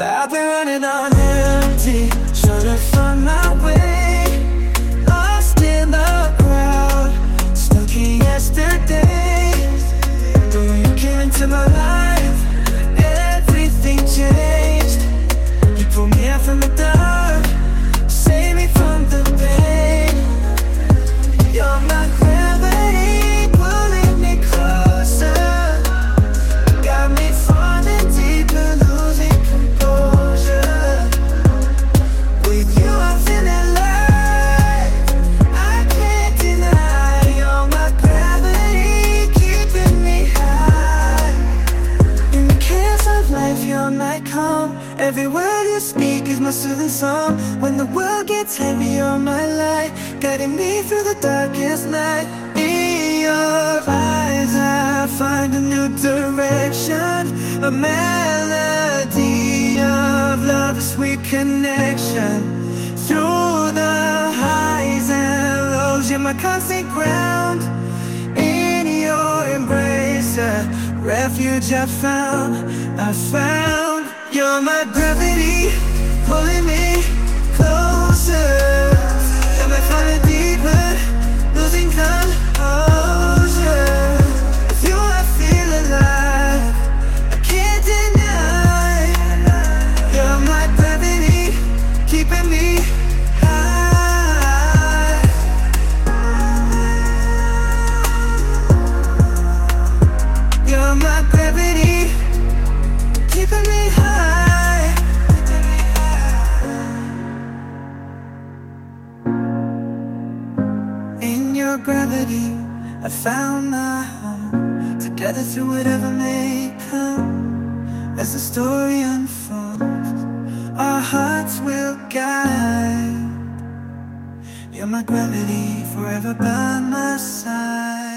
I've been running on empty, trying to find my way. Every word you speak is my soothing song. When the world gets heavy, you're my light, guiding me through the darkest night. In your eyes, I find a new direction, a melody of love, a sweet connection. Through the highs and lows, you're my constant ground. In your embrace, a refuge I found, I found. My gravity, pulling me Your gravity, I found my home. Together through whatever may come. As the story unfolds, our hearts will guide. You're my gravity, forever by my side.